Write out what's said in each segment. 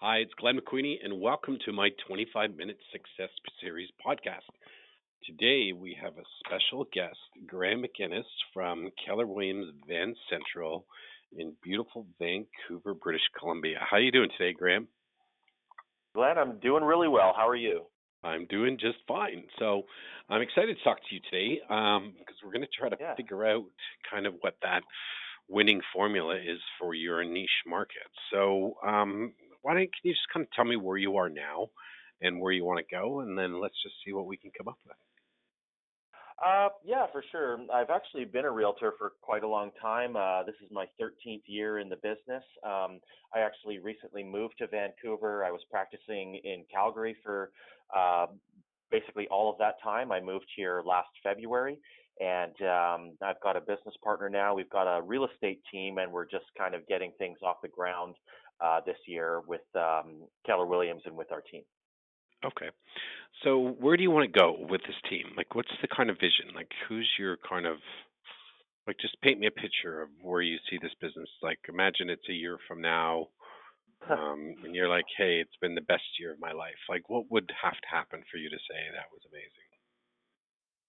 Hi, it's Glenn McQueenie, and welcome to my 25 Minute Success Series podcast. Today we have a special guest, Graham McInnes from Keller Williams Van Central in beautiful Vancouver, British Columbia. How are you doing today, Graham? Glenn, I'm doing really well. How are you? I'm doing just fine. So I'm excited to talk to you today um, because we're going to try to Yeah. figure out kind of what that winning formula is for your niche market. So um, why don't you just kind of tell me where you are now and where you want to go, and then let's just see what we can come up with. Uh, yeah, for sure. I've actually been a realtor for quite a long time. Uh, this is my 13th year in the business. Um, I actually recently moved to Vancouver. I was practicing in Calgary for uh, basically all of that time. I moved here last February, and um, I've got a business partner now. We've got a real estate team, and we're just kind of getting things off the ground uh, this year with um, Keller Williams and with our team. Okay. So where do you want to go with this team? Like, what's the kind of vision? Like, who's your kind of like? Just paint me a picture of where you see this business. Like, imagine it's a year from now, um, and you're like, "Hey, it's been the best year of my life." Like, what would have to happen for you to say that was amazing?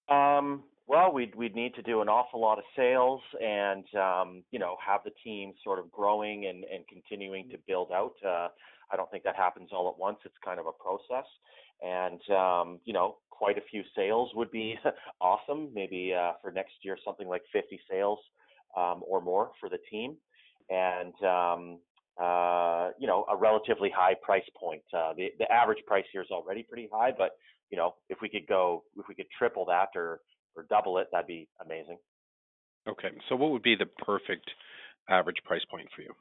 Um, well, we'd we'd need to do an awful lot of sales and um, you know have the team sort of growing and and continuing to build out. Uh, I don't think that happens all at once. It's kind of a process, and um, you know quite a few sales would be awesome. Maybe uh, for next year something like 50 sales um, or more for the team, and um, uh, you know a relatively high price point. Uh, the the average price here is already pretty high, but you know if we could go if we could triple that or or double it, that'd be amazing. Okay. So what would be the perfect average price point for you?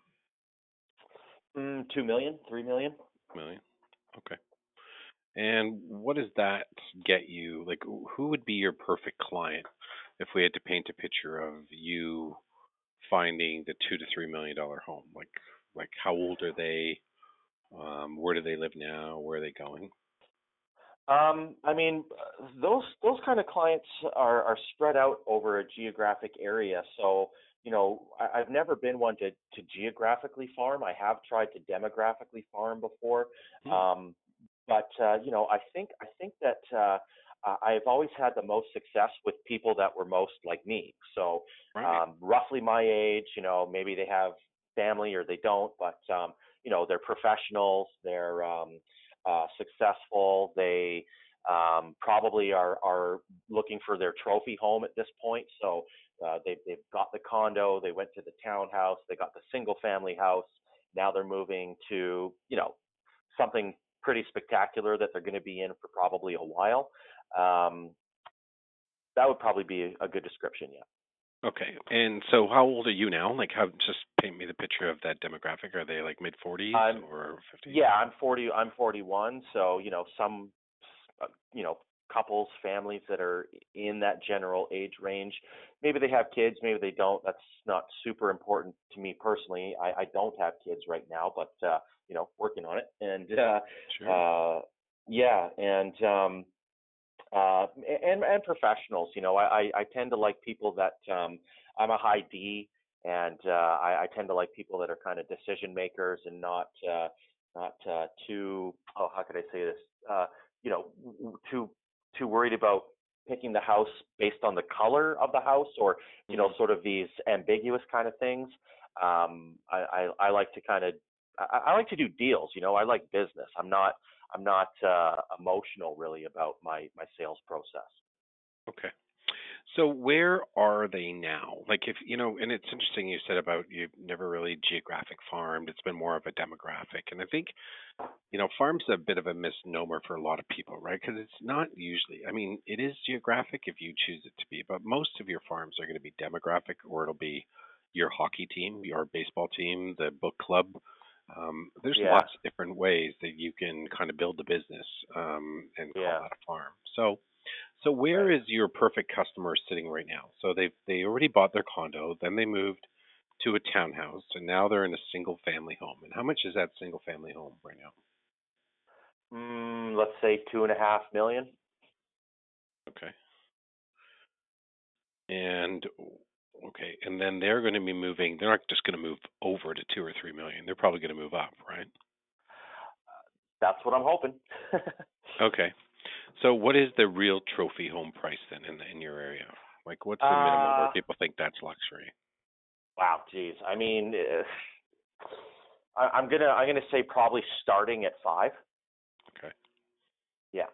Mm, two million, three million. Million. Okay. And what does that get you? Like, who would be your perfect client if we had to paint a picture of you finding the two to three million dollar home? Like, like how old are they? Um, where do they live now? Where are they going? Um, I mean, those those kind of clients are are spread out over a geographic area. So, you know, I, I've never been one to to geographically farm. I have tried to demographically farm before, Hmm. um, but uh, you know, I think I think that uh, uh, I've always had the most success with people that were most like me. So, Right. um, roughly my age. You know, maybe they have family or they don't, but um, you know, they're professionals. They're um, uh, successful. They um, probably are are looking for their trophy home at this point. So uh, they've they've got the condo. They went to the townhouse. They got the single family house. Now they're moving to you know something pretty spectacular that they're going to be in for probably a while. Um, that would probably be a good description. Yeah. Okay. And so, how old are you now? Like, how just paint me the picture of that demographic. Are they like mid forties I'm- or fifties? Yeah, I'm 40. I'm 41. So you know, some uh, you know couples, families that are in that general age range. Maybe they have kids, maybe they don't. That's not super important to me personally. I, I don't have kids right now, but uh, you know, working on it. And uh, Sure. uh, yeah, and um, uh, and and professionals. You know, I I I tend to like people that um, I'm a high D, and uh, I, I tend to like people that are kind of decision makers and not uh, not uh, too. Oh, how could I say this? Uh, you know, too too worried about picking the house based on the color of the house or you know sort of these ambiguous kind of things um i i, I like to kind of I, I like to do deals you know i like business i'm not i'm not uh emotional really about my my sales process Okay. So where are they now? Like if you know, and it's interesting you said about you've never really geographic farmed. It's been more of a demographic, and I think you know farm's a bit of a misnomer for a lot of people, right? Because it's not usually. I mean, it is geographic if you choose it to be, but most of your farms are going to be demographic, or it'll be your hockey team, your baseball team, the book club. Um, there's Yeah. lots of different ways that you can kind of build the business um, and call Yeah. that a farm. So. So where is your perfect customer sitting right now? So they they already bought their condo, then they moved to a townhouse, and now they're in a single family home. And how much is that single family home right now? mm, let's say two and a half million Okay. And okay, and then they're going to be moving. They're not just going to move over to two or three million. They're probably going to move up, right? that's what I'm hoping. okay. So what is the real trophy home price then in the, in your area? Like what's the minimum Uh, where people think that's luxury? wow, geez. I mean, uh, I, I'm gonna I'm gonna say probably starting at five. Okay. Yeah.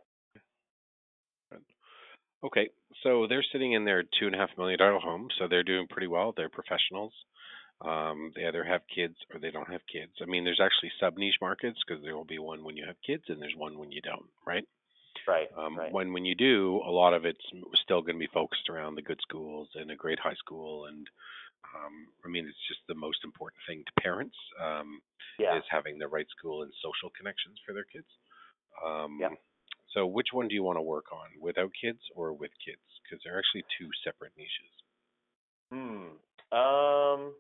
Okay, so they're sitting in their two and a half million dollar home, so they're doing pretty well. They're professionals. Um, they either have kids or they don't have kids. I mean, there's actually sub niche markets because there will be one when you have kids and there's one when you don't, right? Right. Um, right. When when you do, a lot of it's still going to be focused around the good schools and a great high school, and um, I mean, it's just the most important thing to parents um, yeah. is having the right school and social connections for their kids. Um, Yep. So, which one do you want to work on, without kids or with kids? Because they're actually two separate niches. Hmm. Um.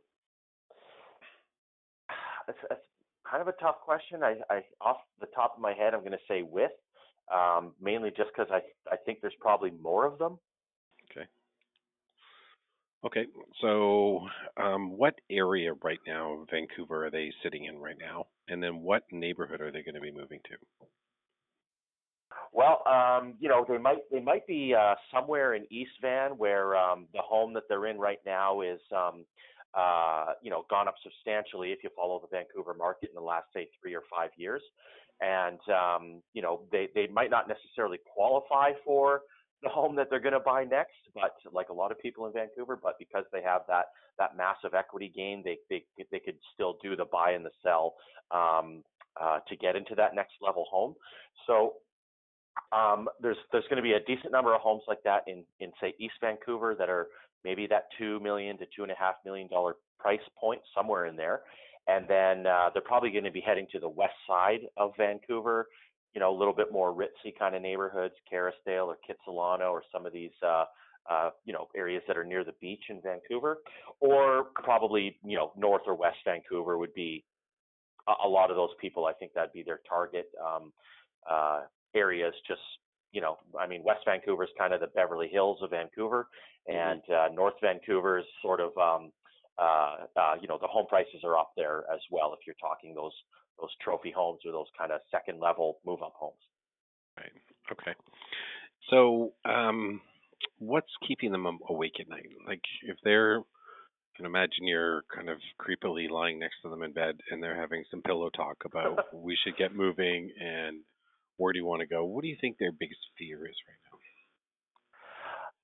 That's, that's kind of a tough question. I, I off the top of my head, I'm going to say with, um, mainly just because I I think there's probably more of them. Okay. Okay. So, um, what area right now, of Vancouver, are they sitting in right now? And then, what neighborhood are they going to be moving to? Well, um, you know, they might they might be uh, somewhere in East Van where um, the home that they're in right now is, um, uh, you know, gone up substantially if you follow the Vancouver market in the last say three or five years, and um, you know they they might not necessarily qualify for the home that they're going to buy next, but like a lot of people in Vancouver, but because they have that that massive equity gain, they they they could still do the buy and the sell um, uh, to get into that next level home. So um, there's there's going to be a decent number of homes like that in in say East Vancouver that are maybe that two million to two and a half million dollar price point somewhere in there, and then uh, they're probably going to be heading to the west side of Vancouver, you know, a little bit more ritzy kind of neighborhoods, Kerrisdale or Kitsilano or some of these. Uh, uh, you know, areas that are near the beach in Vancouver, or probably, you know, north or west Vancouver would be a, a lot of those people. I think that'd be their target. Um, uh, areas just you know i mean west vancouver is kind of the beverly hills of vancouver and uh, north vancouver is sort of um uh, uh you know the home prices are up there as well if you're talking those those trophy homes or those kind of second level move up homes Right. Okay. So, um, what's keeping them awake at night? Like, if they're, can imagine you're kind of creepily lying next to them in bed and they're having some pillow talk about we should get moving and where do you want to go? What do you think their biggest fear is right now?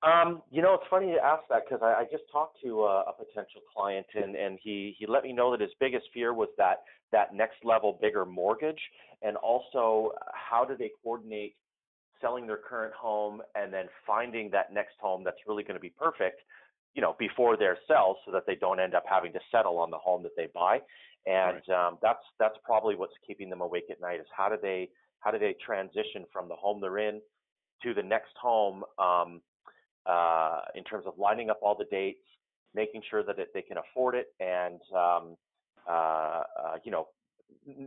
Um, you know, it's funny you ask that because I, I just talked to a, a potential client and, and he, he let me know that his biggest fear was that that next level bigger mortgage and also how do they coordinate selling their current home and then finding that next home that's really going to be perfect, you know, before their sell so that they don't end up having to settle on the home that they buy. And um, that's that's probably what's keeping them awake at night is how do they how do they transition from the home they're in to the next home um, uh, in terms of lining up all the dates, making sure that it, they can afford it, and um, uh, uh, you know,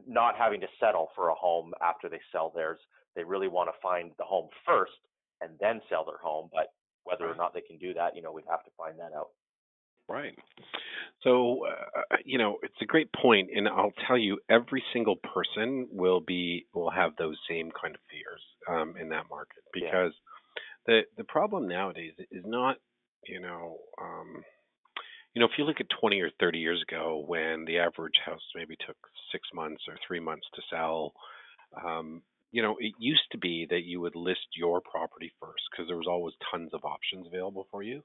not having to settle for a home after they sell theirs. They really want to find the home first and then sell their home. But whether or not they can do that, you know, we'd have to find that out. Right. So, uh, you know, it's a great point, and I'll tell you, every single person will be will have those same kind of fears um, in that market Yeah. because the the problem nowadays is not, you know, um, you know, if you look at 20 or 30 years ago when the average house maybe took six months or three months to sell, um, you know, it used to be that you would list your property first because there was always tons of options available for you.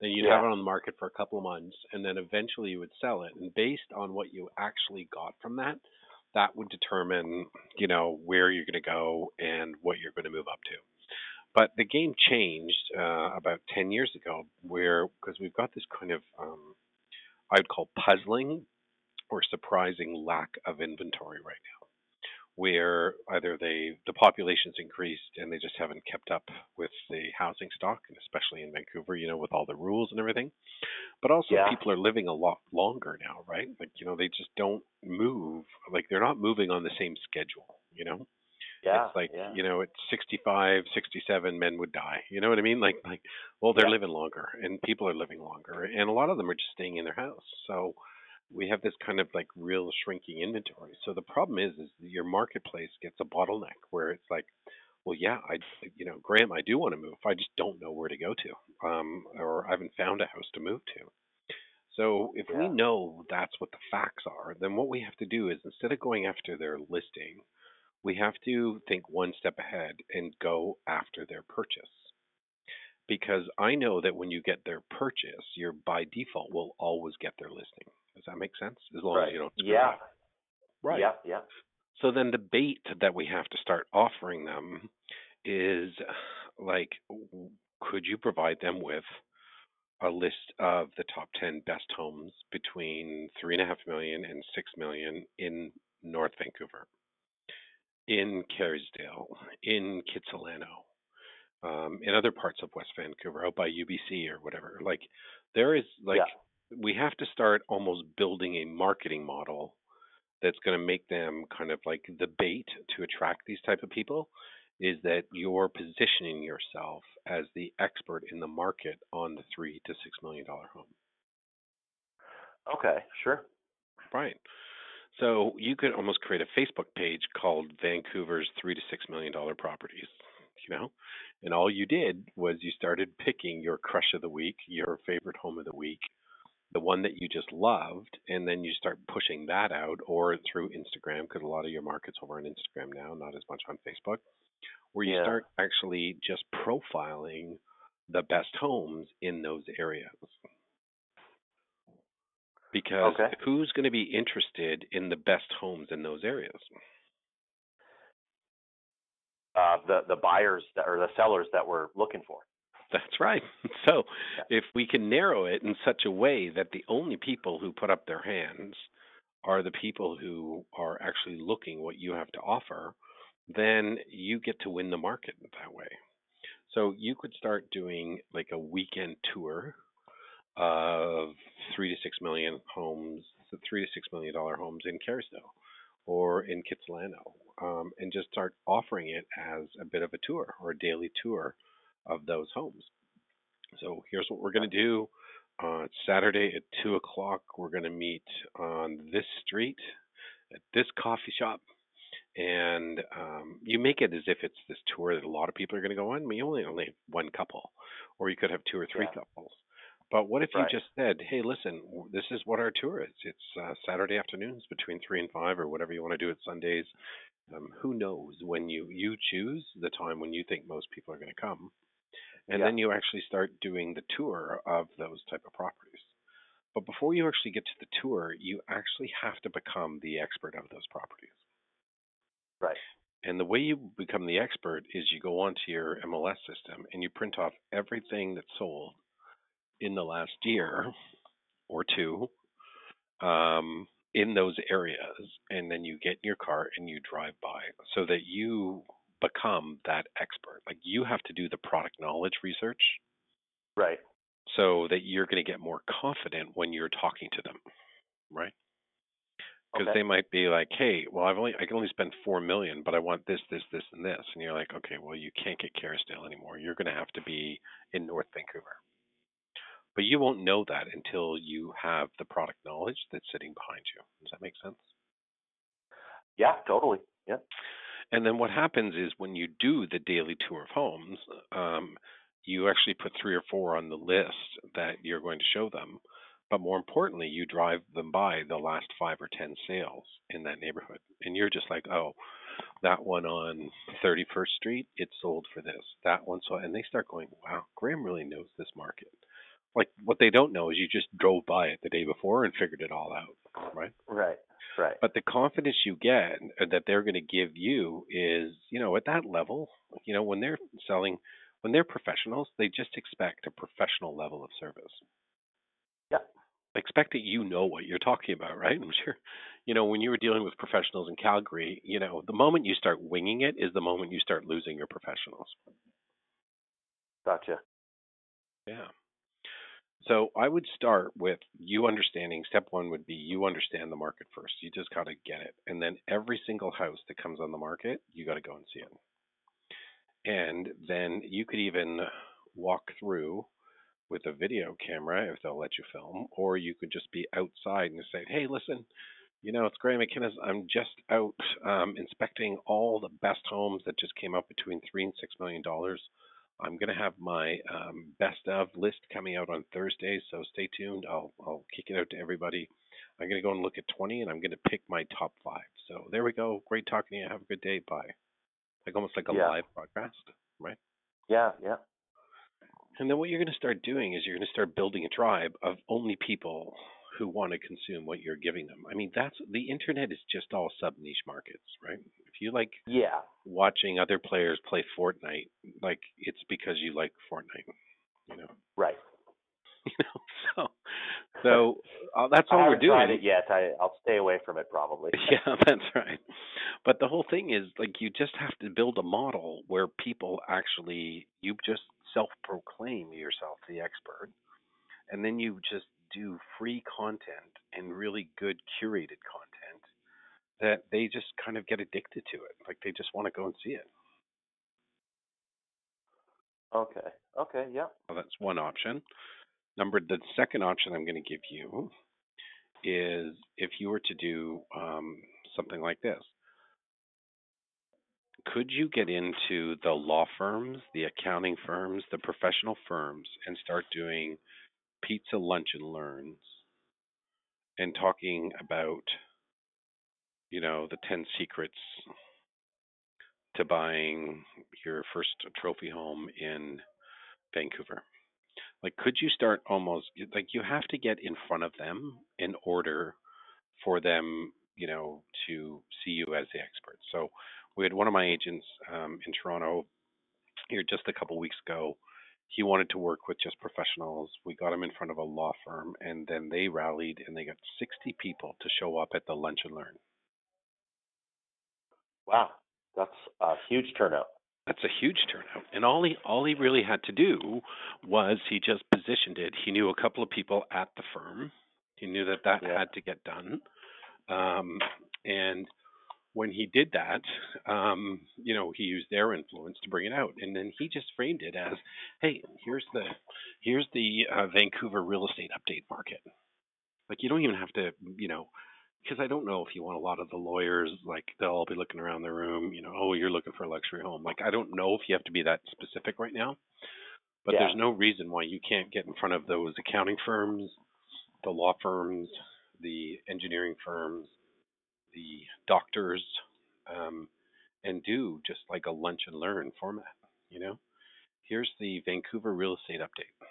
Then you'd have it on the market for a couple of months, and then eventually you would sell it. And based on what you actually got from that, that would determine, you know, where you're going to go and what you're going to move up to. But the game changed uh, about 10 years ago, where because we've got this kind of, um, I'd call puzzling or surprising lack of inventory right now, where either they the population's increased and they just haven't kept up with the housing stock, and especially in Vancouver, you know, with all the rules and everything. But also, Yeah. people are living a lot longer now, right? Like, you know, they just don't move. Like, they're not moving on the same schedule, you know? Yeah. it's like yeah. you know at 65 67 men would die you know what i mean like like well they're Yeah. living longer and people are living longer and a lot of them are just staying in their house so we have this kind of like real shrinking inventory. So the problem is, is your marketplace gets a bottleneck where it's like, well, yeah, I, you know, Graham, I do want to move. I just don't know where to go to, um, or I haven't found a house to move to. So if we know that's what the facts are, then what we have to do is instead of going after their listing, we have to think one step ahead and go after their purchase. Because I know that when you get their purchase, you're by default will always get their listing. Does that make sense? As long as you don't screw it Yeah. up. Right. Yeah. Yeah. So then the bait that we have to start offering them is like, could you provide them with a list of the top 10 best homes between three and a half million and six million in North Vancouver, in Kerrisdale, in Kitsilano, um, in other parts of West Vancouver, out by UBC or whatever. Like, there is like, Yeah. We have to start almost building a marketing model that's going to make them kind of like the bait to attract these type of people is that you're positioning yourself as the expert in the market on the three to six million dollar home Okay. Sure. right so you could almost create a facebook page called vancouver's three to six million dollar properties you know and all you did was you started picking your crush of the week your favorite home of the week the one that you just loved and then you start pushing that out or through instagram because a lot of your markets over on instagram now not as much on facebook where you Yeah. start actually just profiling the best homes in those areas. Because Okay. who's going to be interested in the best homes in those areas? Uh, the the buyers that or the sellers that we're looking for. That's right. So if we can narrow it in such a way that the only people who put up their hands are the people who are actually looking what you have to offer, then you get to win the market that way. So you could start doing like a weekend tour of three to six million homes, the three to six million dollar homes in Kerrisdale or in Kitsilano, um, and just start offering it as a bit of a tour or a daily tour of those homes. So here's what we're going to do. Uh, it's Saturday at two o'clock. We're going to meet on this street at this coffee shop, and um, you make it as if it's this tour that a lot of people are going to go on. I mean, you only only have one couple, or you could have two or three Yeah. couples. But what if you just said, "Hey, listen, this is what our tour is. It's uh, Saturday afternoons between three and five, or whatever you want to do at Sundays. Um, who knows when you you choose the time when you think most people are going to come, and Yeah. then you actually start doing the tour of those type of properties. But before you actually get to the tour, you actually have to become the expert of those properties. Right. And the way you become the expert is you go onto your MLS system and you print off everything that's sold in the last year or two um, in those areas. And then you get in your car and you drive by so that you become that expert. Like you have to do the product knowledge research Right. so that you're going to get more confident when you're talking to them, right? Because Okay. they might be like, "Hey, well, I've only I can only spend four million, but I want this, this, this, and this," and you're like, "Okay, well, you can't get Kerrisdale anymore. You're going to have to be in North Vancouver." But you won't know that until you have the product knowledge that's sitting behind you. Does that make sense? Yeah. Totally. Yeah. And then what happens is when you do the daily tour of homes, um, you actually put three or four on the list that you're going to show them. But more importantly, you drive them by the last five or 10 sales in that neighborhood. And you're just like, oh, that one on 31st Street, it sold for this. That one sold. And they start going, wow, Graham really knows this market. Like what they don't know is you just drove by it the day before and figured it all out, right? Right. Right. But the confidence you get that they're going to give you is, you know, at that level, you know, when they're selling, when they're professionals, they just expect a professional level of service. Yeah. Expect that you know what you're talking about, right? I'm sure, you know, when you were dealing with professionals in Calgary, you know, the moment you start winging it is the moment you start losing your professionals. Gotcha. Yeah. So I would start with you understanding. Step one would be you understand the market first. You just got to get it, and then every single house that comes on the market, you got to go and see it. And then you could even walk through with a video camera if they'll let you film, or you could just be outside and say, "Hey, listen, you know, it's Graham McInnes. I'm just out um, inspecting all the best homes that just came up between three and six million dollars. I'm going to have my um, best of list coming out on Thursday, so stay tuned. I'll I'll kick it out to everybody. I'm going to go and look at 20, and I'm going to pick my top five. So there we go. Great talking to you. Have a good day. Bye. Like almost like a Yeah. live broadcast, right? Yeah, yeah. And then what you're going to start doing is you're going to start building a tribe of only people who want to consume what you're giving them. I mean, that's the internet is just all sub niche markets, right? You like Yeah. watching other players play Fortnite, like it's because you like Fortnite, you know. Right. You know, so so uh, that's all we're haven't tried doing. it yet. I, I'll stay away from it probably. Yeah, that's right. But the whole thing is like you just have to build a model where people actually you just self-proclaim yourself the expert, and then you just do free content and really good curated content that they just kind of get addicted to it. Like they just want to go and see it. Okay. Okay. Yeah. Well, that's one option. Number the second option I'm going to give you is if you were to do um, something like this. Could you get into the law firms, the accounting firms, the professional firms, and start doing pizza lunch and learns and talking about, you know, the 10 secrets to buying your first trophy home in Vancouver? Like, could you start almost like you have to get in front of them in order for them, you know, to see you as the expert. So, we had one of my agents um, in Toronto here just a couple weeks ago. He wanted to work with just professionals. We got him in front of a law firm, and then they rallied and they got 60 people to show up at the lunch and learn. Wow. That's a huge turnout. That's a huge turnout. And all he all he really had to do was he just positioned it. He knew a couple of people at the firm. He knew that that Yeah. had to get done. Um, and when he did that, um, you know, he used their influence to bring it out. And then he just framed it as, "Hey, here's the here's the uh, Vancouver real estate update market." Like you don't even have to, you know, because I don't know if you want a lot of the lawyers like they'll all be looking around the room, you know, oh, you're looking for a luxury home. Like I don't know if you have to be that specific right now, but Yeah. there's no reason why you can't get in front of those accounting firms, the law firms, the engineering firms, the doctors, um, and do just like a lunch and learn format. You know, here's the Vancouver real estate update.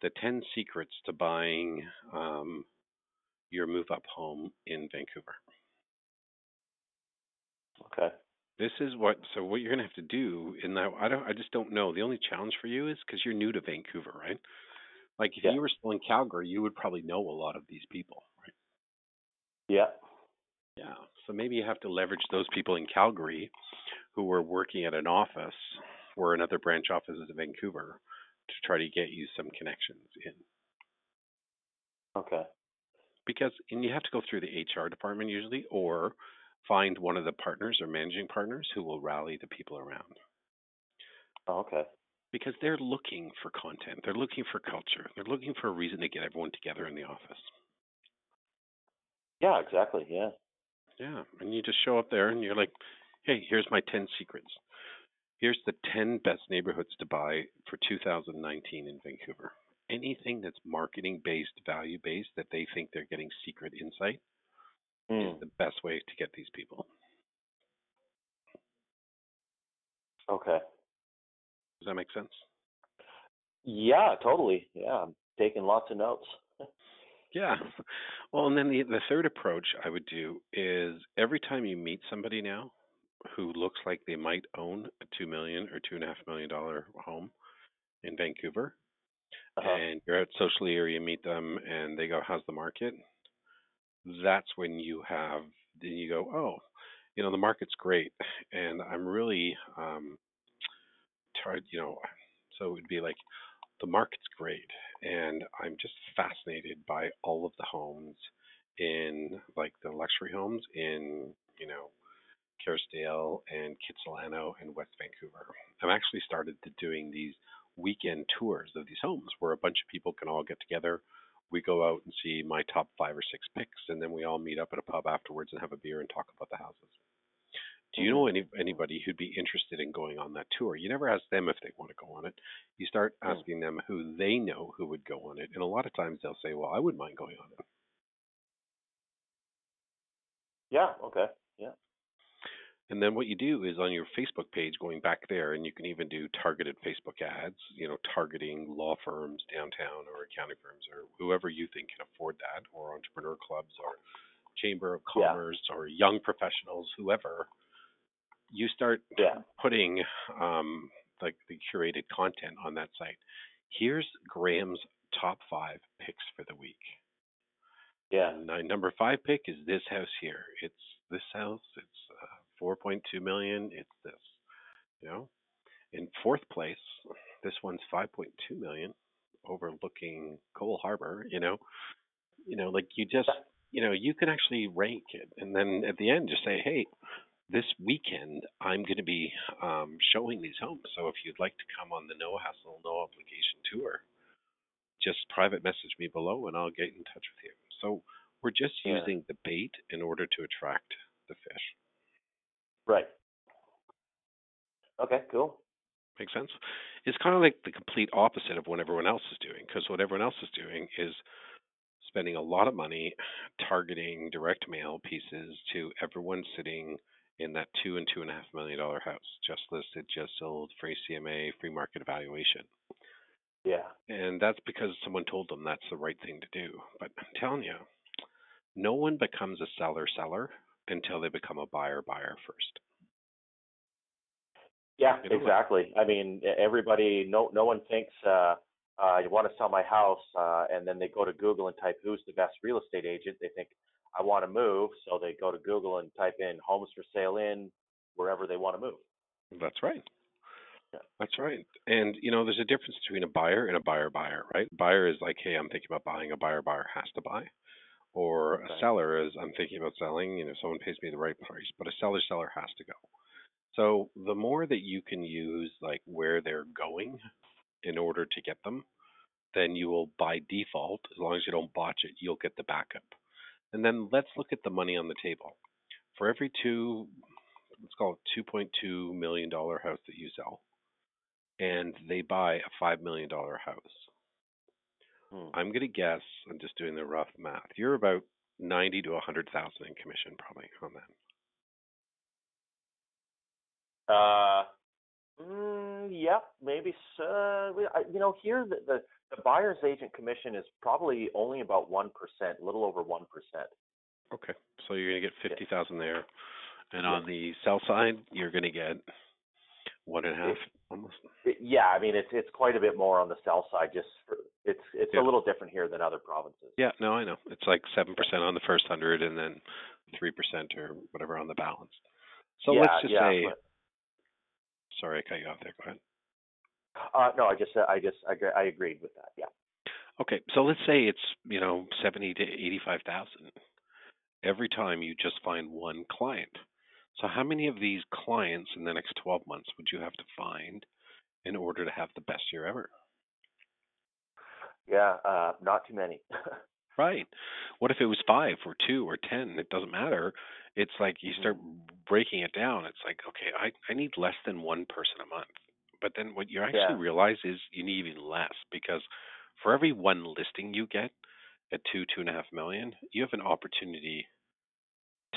The 10 secrets to buying um, your move up home in Vancouver. Okay. This is what so what you're gonna have to do in that I don't I just don't know. The only challenge for you is because you're new to Vancouver, right? Like if Yeah. you were still in Calgary, you would probably know a lot of these people, right? Yeah. Yeah. So maybe you have to leverage those people in Calgary who were working at an office or another branch office in Vancouver to try to get you some connections in. Okay. Because and you have to go through the HR department usually, or find one of the partners or managing partners who will rally the people around Oh, okay. because they're looking for content, they're looking for culture, they're looking for a reason to get everyone together in the office. Yeah, exactly. Yeah. Yeah, and you just show up there and you're like, hey, here's my 10 secrets. Here's the 10 best neighborhoods to buy for 2019 in Vancouver. Anything that's marketing based, value based, that they think they're getting secret insight Hmm. is the best way to get these people. Okay. Does that make sense? Yeah, totally. Yeah, I'm taking lots of notes. Yeah. Well, and then the the third approach I would do is every time you meet somebody now who looks like they might own a two million or two and a half million dollar home in Vancouver, Uh-huh. and you're out socially or you meet them and they go, "How's the market?" That's when you have then you go, "Oh, you know the market's great," and I'm really um, tried, you know, so it would be like the market's great and I'm just fascinated by all of the homes in like the luxury homes in, you know, Kerrisdale and Kitsilano and West Vancouver. I've actually started to doing these weekend tours of these homes where a bunch of people can all get together. We go out and see my top five or six picks, and then we all meet up at a pub afterwards and have a beer and talk about the houses. Do you know Mm-hmm. any anybody who'd be interested in going on that tour? You never ask them if they want to go on it. You start asking them who they know who would go on it, and a lot of times they'll say, "Well, I wouldn't mind going on it." Yeah. Okay. Yeah. And then what you do is on your Facebook page, going back there, and you can even do targeted Facebook ads, you know, targeting law firms downtown or accounting firms or whoever you think can afford that, or entrepreneur clubs or chamber of Yeah. commerce or young professionals, whoever. You start Yeah. putting um, like the curated content on that site. Here's Graham's top five picks for the week. Yeah. And my number five pick is this house here. It's this house. It's 4.2 million. It's this. You know, in fourth place, this one's 5.2 million, overlooking Coal Harbour. You know, you know, like you just, you know, you can actually rank it, and then at the end, just say, hey. This weekend, I'm going to be um, showing these homes. So if you'd like to come on the no hassle, no obligation tour, just private message me below and I'll get in touch with you. So we're just Yeah. using the bait in order to attract the fish. Right. Okay. Cool. Makes sense? It's kind of like the complete opposite of what everyone else is doing because what everyone else is doing is spending a lot of money targeting direct mail pieces to everyone sitting in that two and two and a half million dollar house, just listed, just sold, free CMA, free market evaluation. Yeah. And that's because someone told them that's the right thing to do. But I'm telling you, no one becomes a seller seller until they become a buyer buyer first. Yeah, You know, like- exactly. I mean, everybody, no, no one thinks, uh, uh, you want to sell my house, uh, and then they go to Google and type who's the best real estate agent. They think I want to move, so they go to Google and type in homes for sale in wherever they want to move. That's right. Yeah. That's right. And you know, there's a difference between a buyer and a buyer buyer, right? Buyer is like, hey, I'm thinking about buying. A buyer buyer has to buy. Or a Right. seller is, I'm thinking about selling. You know, someone pays me the right price, but a seller seller has to go. So the more that you can use like where they're going in order to get them, then you will by default, as long as you don't botch it, you'll get the backup. And then let's look at the money on the table. For every two, let's call it two point two million dollar house that you sell, and they buy a five million dollar house. Hmm. I'm gonna guess. I'm just doing the rough math. You're about ninety to a hundred thousand in commission, probably on that. Uh, mm, yep, maybe so. I- You know, here the, the the buyer's agent commission is probably only about one percent, a little over one percent. Okay, so you're gonna get fifty thousand there, and on the sell side, you're gonna get one and a half almost. Yeah, I mean it's it's quite a bit more on the sell side. Just for, it's it's Yeah. a little different here than other provinces. Yeah, no, I know. It's like seven percent on the first hundred, and then three percent or whatever on the balance. So yeah, let's just yeah, say. but- Sorry, I cut you off there. Go ahead. Uh, no, I just I just I, I agreed with that. Yeah. Okay, so let's say it's you know seventy to eighty-five thousand every time you just find one client. So how many of these clients in the next twelve months would you have to find in order to have the best year ever? Yeah, uh, not too many. Right. What if it was five or two or ten? It doesn't matter. It's like you start breaking it down. It's like, okay, I, I need less than one person a month. But then what you actually Yeah. realize is you need even less because for every one listing you get at two, two and a half million, you have an opportunity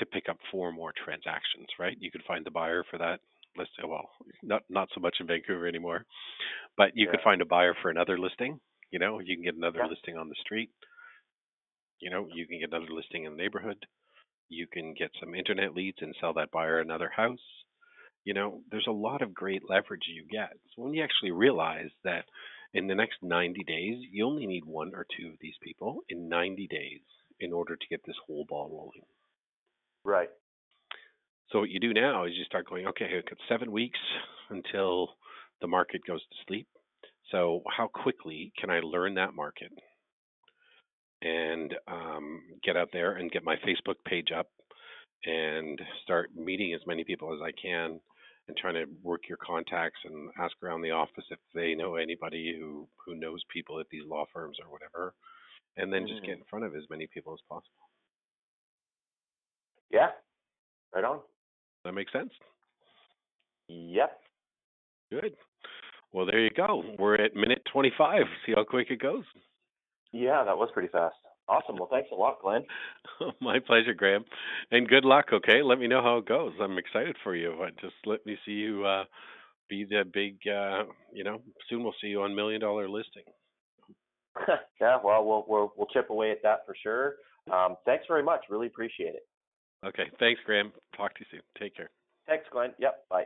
to pick up four more transactions, right? You could find the buyer for that listing. Oh, well, not not so much in Vancouver anymore, but you could find a buyer for another listing. You know, you can get another Yeah. listing on the street. You know, you can get another listing in the neighborhood. You can get some internet leads and sell that buyer another house. You know, there's a lot of great leverage you get. So when you actually realize that in the next 90 days, you only need one or two of these people in 90 days in order to get this whole ball rolling. Right. So what you do now is you start going, okay, I've got seven weeks until the market goes to sleep. So how quickly can I learn that market and um, get out there and get my Facebook page up and start meeting as many people as I can and trying to work your contacts and ask around the office if they know anybody who who knows people at these law firms or whatever and then just Mm-hmm. get in front of as many people as possible. Yeah. Right on. That makes sense. Yep. Good. Well, there you go. We're at minute 25. See how quick it goes. Yeah, that was pretty fast. Awesome. Well, thanks a lot, Glenn. My pleasure, Graham. And good luck, okay? Let me know how it goes. I'm excited for you. Just let me see you uh be the big uh you know, soon we'll see you on million dollar listing. yeah. Well, we'll we'll we'll chip away at that for sure. Um, thanks very much. Really appreciate it. Okay. Thanks, Graham. Talk to you soon. Take care. Thanks, Glenn. Yep. Bye.